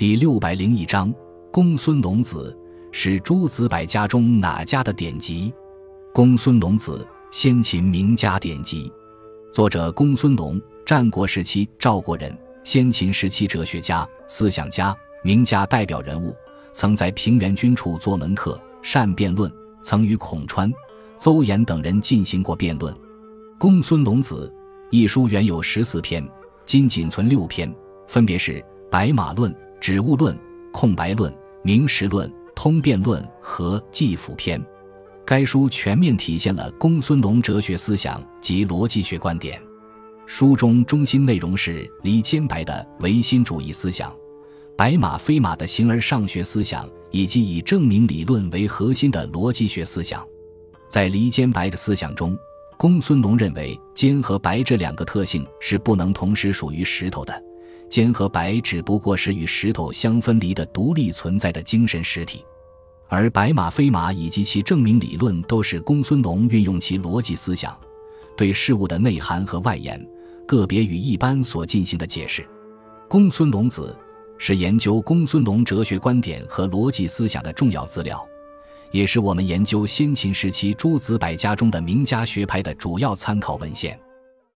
第六百零一章，公孙龙子是诸子百家中哪家的典籍？公孙龙子，先秦名家典籍。作者公孙龙，战国时期赵国人，先秦时期哲学家、思想家、名家代表人物，曾在平原君处做门客，善辩论，曾与孔川、邹衍等人进行过辩论。《公孙龙子》一书原有十四篇，今仅存六篇，分别是《白马论》《植物论》《空白论》《明实论》《通辩论》和《纪府篇》。该书全面体现了公孙龙哲学思想及逻辑学观点。书中中心内容是离坚白的唯心主义思想，白马非马的形而上学思想，以及以证明理论为核心的逻辑学思想。在离坚白的思想中，公孙龙认为坚和白这两个特性是不能同时属于石头的，间和白只不过是与石头相分离的独立存在的精神实体。而白马非马以及其证明理论，都是公孙龙运用其逻辑思想，对事物的内涵和外延、个别与一般所进行的解释。公孙龙子是研究公孙龙哲学观点和逻辑思想的重要资料，也是我们研究先秦时期诸子百家中的名家学派的主要参考文献。